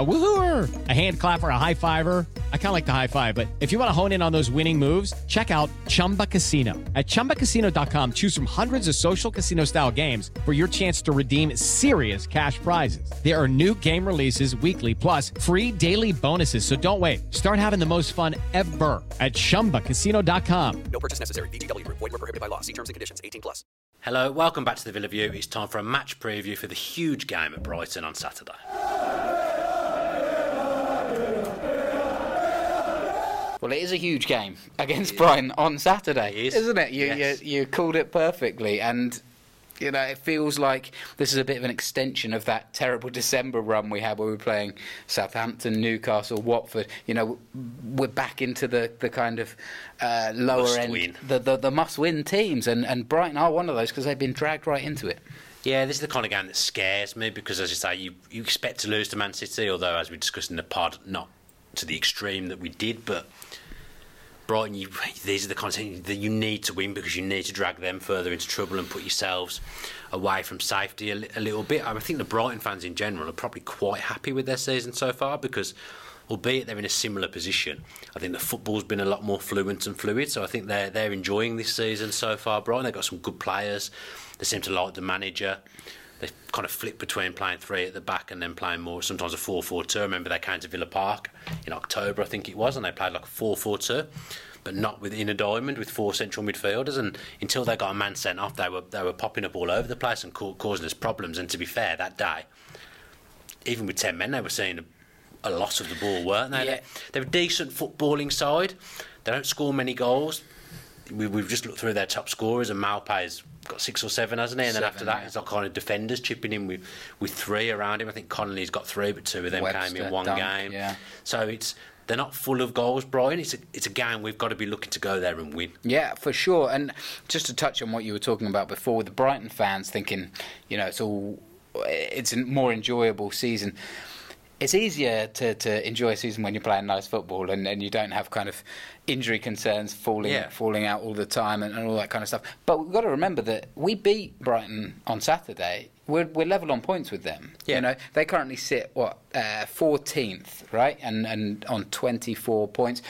A woohooer, a hand clapper, a high fiver. I kind of like the high five, but if you want to hone in on those winning moves, check out Chumba Casino. At chumbacasino.com, choose from hundreds of social casino style games for your chance to redeem serious cash prizes. There are new game releases weekly, plus free daily bonuses. So don't wait. Start having the most fun ever at chumbacasino.com. No purchase necessary. VGW Group. Void were prohibited by law. See terms and conditions. 18 plus. Hello, welcome back to the Villa View. It's time for a match preview for the huge game at Brighton on Saturday. Well, it is a huge game against Brighton on Saturday, It is. isn't it? You, Yes. you you called it perfectly, and you know it feels like this is a bit of an extension of that terrible December run we had where we were playing Southampton, Newcastle, Watford. You know, we're back into the, the kind of uh, lower Must end, win. the the, the must win teams, and, and Brighton are one of those because they've been dragged right into it. Yeah, this is the kind of game that scares me because, as you say, you, you expect to lose to Man City, although, as we discussed in the pod, not to the extreme that we did, but Brighton, you, these are the things that you need to win because you need to drag them further into trouble and put yourselves away from safety a, a little bit. I think the Brighton fans in general are probably quite happy with their season so far because, albeit they're in a similar position, I think the football's been a lot more fluent and fluid. So I think they're they're enjoying this season so far. Brighton, they've got some good players. They seem to like the manager. They kind of flip between playing three at the back and then playing more, sometimes a 4 4 2. I remember they came to Villa Park in October, I think it was, and they played like a 4 4 2, but not within a diamond with four central midfielders. And until they got a man sent off, they were, they were popping up all over the place and causing us problems. And to be fair, that day, even with 10 men, they were seeing a, a lot of the ball, weren't they? Yeah. They're a decent footballing side. They don't score many goals. We, we've just looked through their top scorers, and Maupay's got six or seven, hasn't he? And then after that, yeah. it's like kind of defenders chipping in with, with three around him. I think Connolly's got three, but two of them came in one Dunk, game. yeah. So it's they're not full of goals, Brian. It's a it's a game we've got to be looking to go there and win. Yeah, for sure. And just to touch on what you were talking about before, with the Brighton fans thinking, you know, it's all, it's a more enjoyable season. It's easier to, to enjoy a season when you're playing nice football and, and you don't have kind of injury concerns falling Yeah. falling out all the time and, and all that kind of stuff. But we've got to remember that we beat Brighton on Saturday. We're, we're level on points with them. Yeah. You know, they currently sit what uh, 14th, right, and and on 24 points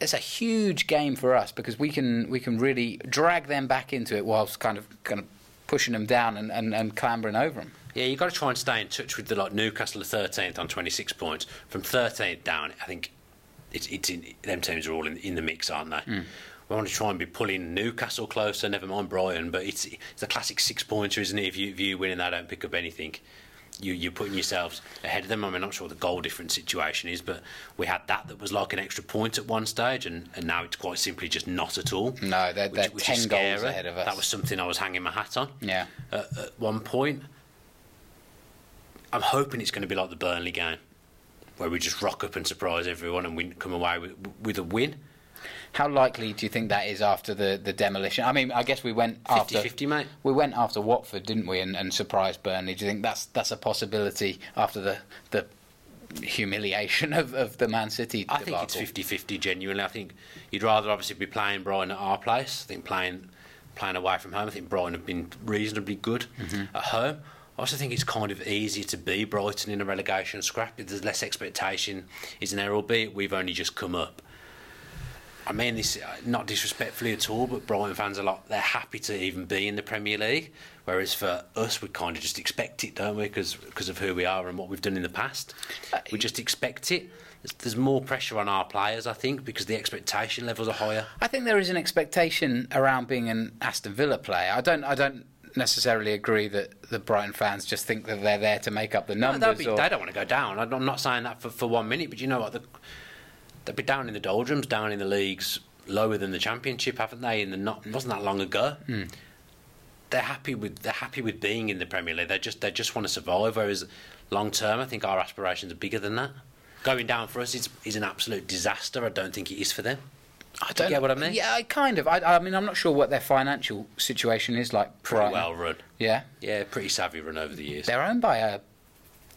it's a huge game for us because we can we can really drag them back into it whilst kind of kind of pushing them down and, and, and clambering over them. Yeah, you've got to try and stay in touch with the like Newcastle are 13th on 26 points. From 13th down, I think it's, it's in, them teams are all in, in the mix, aren't they? Hmm. We want to try and be pulling Newcastle closer, never mind Brighton, but it's it's a classic six pointer, isn't it? If you, if you win and they don't pick up anything, you, you're putting yourselves ahead of them. I mean, I'm not sure what the goal difference situation is, but we had that that was like an extra point at one stage, and, and now it's quite simply just not at all. No, they're- they're 10 is goals ahead of us. That was something I was hanging my hat on Yeah. at, at one point. I'm hoping it's going to be like the Burnley game, where we just rock up and surprise everyone and win, come away with, with a win. How likely do you think that is after the, the demolition? I mean, I guess we went after 50-50, mate. We went after Watford, didn't we, and, and surprised Burnley. Do you think that's that's a possibility after the the humiliation of, of the Man City? I think it's debacle? 50-50 genuinely. I think you'd rather obviously be playing Brighton at our place. I think playing playing away from home. I think Brighton have been reasonably good Mm-hmm. at home. I also think it's kind of easier to be Brighton in a relegation scrap. There's less expectation, isn't there? Albeit we've only just come up. I mean this uh, not disrespectfully at all, but Brighton fans are like they're happy to even be in the Premier League, whereas for us we kind of just expect it, don't we? Because of who we are and what we've done in the past, we just expect it. There's, there's more pressure on our players, I think, because the expectation levels are higher. I think there is an expectation around being an Aston Villa player. I don't. I don't necessarily agree that the Brighton fans just think that they're there to make up the No, numbers. they'll be, or- they don't want to go down. I'm not saying that for, for one minute, but you know what? The, they'll be down in the doldrums, down in the leagues lower than the Championship, haven't they? In the not wasn't that long ago. Hmm. They're happy with they're happy with being in the Premier League. They just they just want to survive. Whereas long term, I think our aspirations are bigger than that. Going down for us is, is an absolute disaster. I don't think it is for them. I Do you get what I mean? Yeah, I kind of. I, I mean, I'm not sure what their financial situation is like. Pretty Brighton. well run. Yeah, Yeah, pretty savvy run over the years. they're owned by a.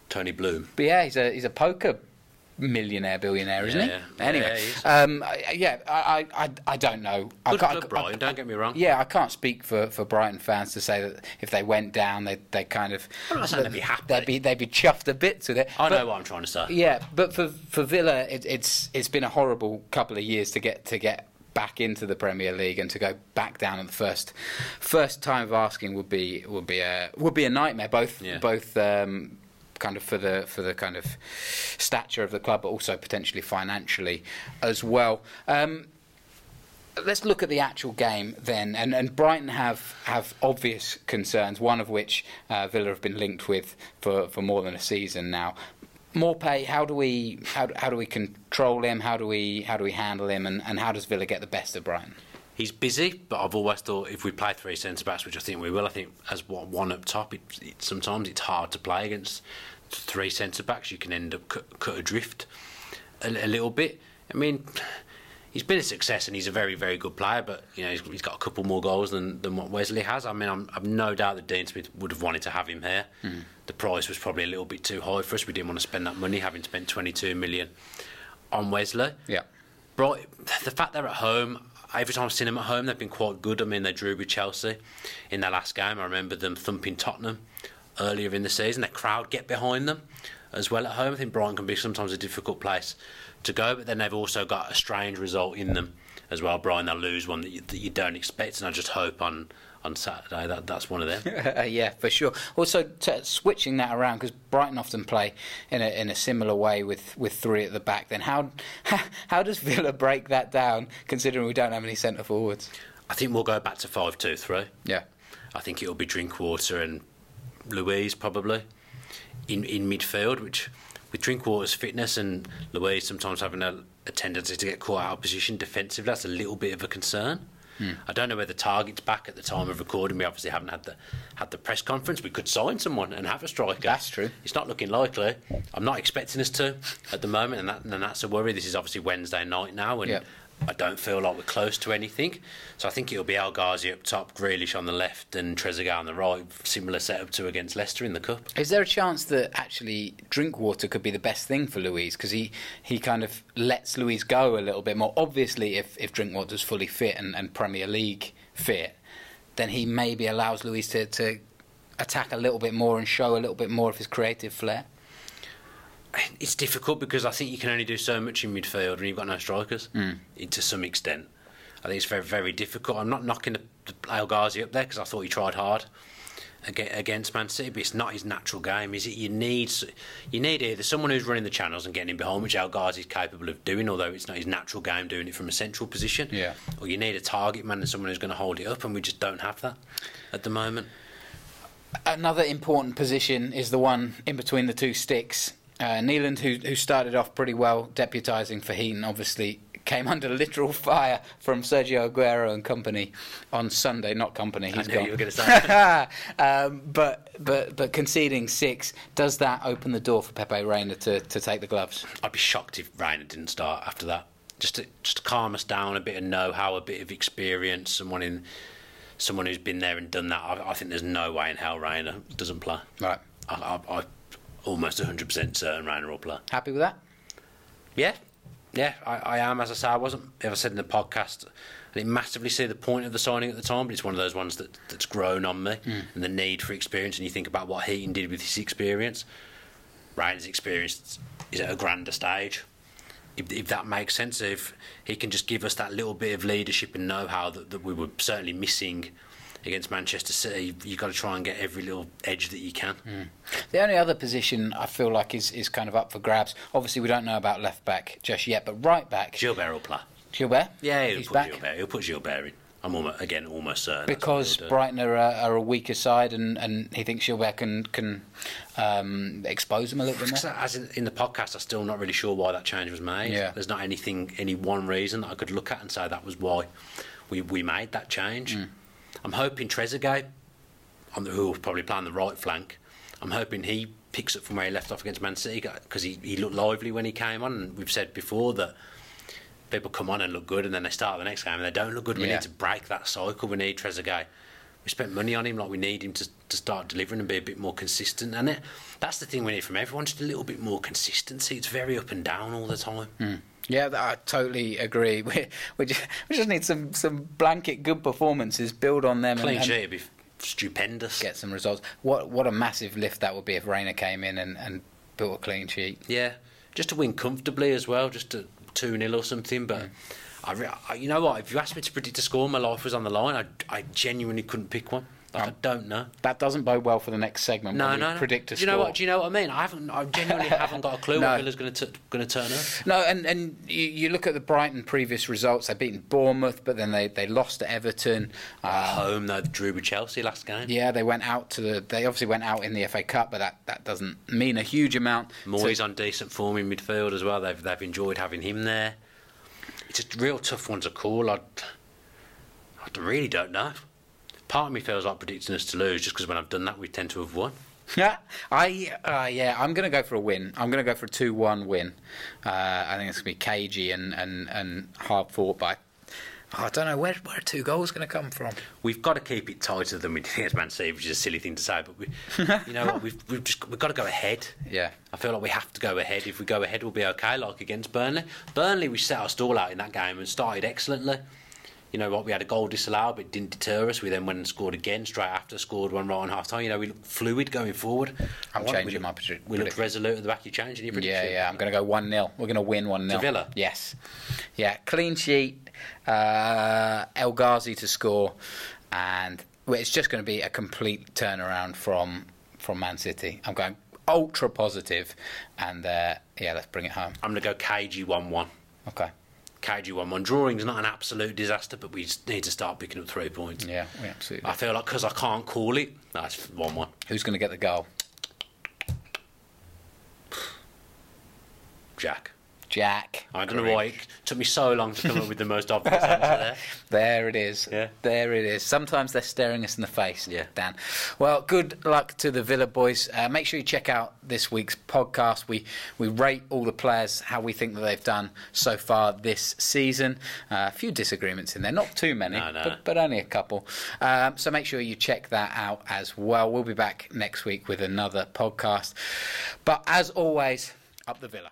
Tony Bloom. But yeah, he's a he's a poker millionaire billionaire, isn't Yeah, he? yeah. Anyway, Yeah, um, I- yeah, I, I, I, I don't know. I Good can't- club, I- Brighton. Don't get me wrong. Yeah, I can't speak for, for Brighton fans to say that if they went down, they they kind of I'm not saying they'd be happy. They'd be they'd be chuffed a bit to it. I But- know what I'm trying to say. Yeah, but for for Villa, it, it's it's been a horrible couple of years to get to get back into the Premier League and to go back down at the first first time of asking would be would be a would be a nightmare. Both Yeah. both. Um, kind of for the for the kind of stature of the club but also potentially financially as well um, let's look at the actual game then. And, and Brighton have, have obvious concerns, one of which uh, Villa have been linked with for, for more than a season now. Maupay, how do we how, how do we control him? How do we how do we handle him? And, and how does Villa get the best of Brighton? He's busy, but I've always thought if we play three centre backs, which I think we will, I think as one one up top, it, it, sometimes it's hard to play against three centre backs. You can end up cut, cut adrift a, a little bit. I mean, he's been a success and he's a very, very good player, but you know he's, he's got a couple more goals than, than what Wesley has. I mean, I'm, I've no doubt that Dean Smith would have wanted to have him here. Hmm. The price was probably a little bit too high for us. We didn't want to spend that money, having spent 22 million on Wesley. Yeah. Bright, the fact they're at home, every time I've seen them at home, they've been quite good. I mean, they drew with Chelsea in their last game. I remember them thumping Tottenham earlier in the season. The crowd get behind them as well at home. I think Brighton can be sometimes a difficult place to go, but then they've also got a strange result in them as well. Brighton, they'll lose one that you, that you don't expect, and I just hope on, on Saturday that that's one of them. yeah, for sure. Also, t- switching that around because Brighton often play in a in a similar way with, with three at the back. Then how how does Villa break that down? Considering we don't have any centre forwards. I think we'll go back to five two three. Yeah. I think it'll be Drinkwater and Luiz probably in in midfield, which with Drinkwater's fitness and Luiz sometimes having a, a tendency to get caught out of position defensively, that's a little bit of a concern. Hmm. I don't know whether Target's back at the time of recording. We obviously haven't had the had the press conference. We could sign someone and have a striker. That's true. It's not looking likely. I'm not expecting us to at the moment, and, that, and that's a worry. This is obviously Wednesday night now, and Yeah. I don't feel like we're close to anything. So I think it'll be El Ghazi up top, Grealish on the left, and Trezeguet on the right. Similar setup to against Leicester in the cup. Is there a chance that actually Drinkwater could be the best thing for Luiz because he, he kind of lets Luiz go a little bit more? Obviously, if, if Drinkwater's fully fit and, and Premier League fit, then he maybe allows Luiz to, to attack a little bit more and show a little bit more of his creative flair. It's difficult because I think you can only do so much in midfield when you've got no strikers. Mm. To some extent, I think it's very very difficult. I'm not knocking the, the El Ghazi up there because I thought he tried hard against Man City, but it's not his natural game, is it? You need you need either someone who's running the channels and getting in behind, which El Ghazi is capable of doing, although it's not his natural game doing it from a central position. Yeah. Or you need a target man and someone who's going to hold it up, and we just don't have that at the moment. Another important position is the one in between the two sticks. Uh, Nyland, who, who started off pretty well deputising for Heaton, obviously came under literal fire from Sergio Aguero and company on Sunday. Not company, he's knew gone. you were gonna say. um, but but but conceding six does that open the door for Pepe Reina to, to take the gloves? I'd be shocked if Reina didn't start after that. Just to, just to calm us down, a bit of know-how, a bit of experience, someone in, someone who's been there and done that. I, I think there's no way in hell Reina doesn't play. Right. I, I, I'm almost 100% certain Reina will play. Happy with that? Yeah, yeah, I, I am. As I say, I wasn't. As I said in the podcast, I didn't massively see the point of the signing at the time, but it's one of those ones that that's grown on me, hmm. and the need for experience. And you think about what Heaton did with his experience. Reina's experience is at a grander stage, if, if that makes sense, if he can just give us that little bit of leadership and know-how that, that we were certainly missing against Manchester City, you've got to try and get every little edge that you can. Hmm. The only other position I feel like is, is kind of up for grabs. Obviously, we don't know about left back just yet, but right back, Guilbert will play. Guilbert. Yeah, he'll he's put back. Guilbert. He'll put Guilbert in. I'm almost, again almost certain. Because. Brighton are a, are a weaker side, and, and he thinks Guilbert can can um, expose them a little bit more. As in, in the podcast, I'm still not really sure why that change was made. Yeah. There's not anything, any one reason that I could look at and say that was why we, we made that change. Mm. I'm hoping Trezeguet, who will probably play on the right flank, I'm hoping he picks up from where he left off against Man City because he, he looked lively when he came on. And we've said before that people come on and look good and then they start the next game and they don't look good. We Yeah. need to break that cycle. We need Trezeguet. We spent money on him, like we need him to, to start delivering and be a bit more consistent. And it, that's the thing we need from everyone, just a little bit more consistency. It's very up and down all the time. Hmm. Yeah, I totally agree. We, we, just, we just need some, some blanket good performances, build on them, Clean and, and sheet would be stupendous. get some results. What what a massive lift that would be if Reina came in and, and built a clean sheet. Yeah, just to win comfortably as well, just to 2 0 or something. But I, I, you know what? If you asked me to predict a score, my life was on the line. I, I genuinely couldn't pick one. Like, I don't know. That doesn't bode well for the next segment. No, when we no, no. Predict a Do you know score. what? Do you know what I mean? I haven't. I genuinely haven't got a clue No. what Villa's going to going to turn up. No, and, and you, you look at the Brighton previous results. They've beaten Bournemouth, but then they, they lost to Everton. Uh, Home though, they drew with Chelsea last game. yeah, they went out to the. They obviously went out in the FA Cup, but that, that doesn't mean a huge amount. Mooy's on decent form in midfield as well. They've they've enjoyed having him there. It's a real tough one to call. I, I really don't know. Part of me feels like predicting us to lose just because when I've done that, we tend to have won. Yeah, I uh, yeah, I'm going to go for a win. I'm going to go for a two-one win. Uh, I think it's going to be cagey and, and, and hard fought. But I, I don't know where where are two goals going to come from. We've got to keep it tighter than we did against Man City, which is a silly thing to say, but we, you know what? We've we've just we've got to go ahead. Yeah. I feel like we have to go ahead. If we go ahead, we'll be okay. Like against Burnley. Burnley, we set our stall out in that game and started excellently. You know what? We had a goal disallowed, but it didn't deter us. We then went and scored again straight after, scored one right on half time. You know, we looked fluid going forward. I'm I changing we my looked- predi- We looked resolute at the back. You changing your prediction? yeah. Yeah. I'm going to go one 0 We're going to win one 0 Villa? Yes. Yeah. Clean sheet. Uh, El Ghazi to score, and well, it's just going to be a complete turnaround from from Man City. I'm going ultra positive, and uh, yeah, let's bring it home. I'm going to go KG 1 1. Okay. KG 1 1. drawing is not an absolute disaster, but we just need to start picking up three points. Yeah, we absolutely. I feel like because I can't call it, that's 1 1. Who's going to get the goal? Jack. Jack. I don't know why it took me so long to come up with the most obvious answer there. There it is. Yeah. There it is. Sometimes they're staring us in the face. Yeah. Dan. Well, good luck to the Villa boys. Uh, make sure you check out this week's podcast. We we rate all the players how we think that they've done so far this season. Uh, a few disagreements in there, not too many, No, no. But, but only a couple. Um, so make sure you check that out as well. We'll be back next week with another podcast. But as always, up the Villa.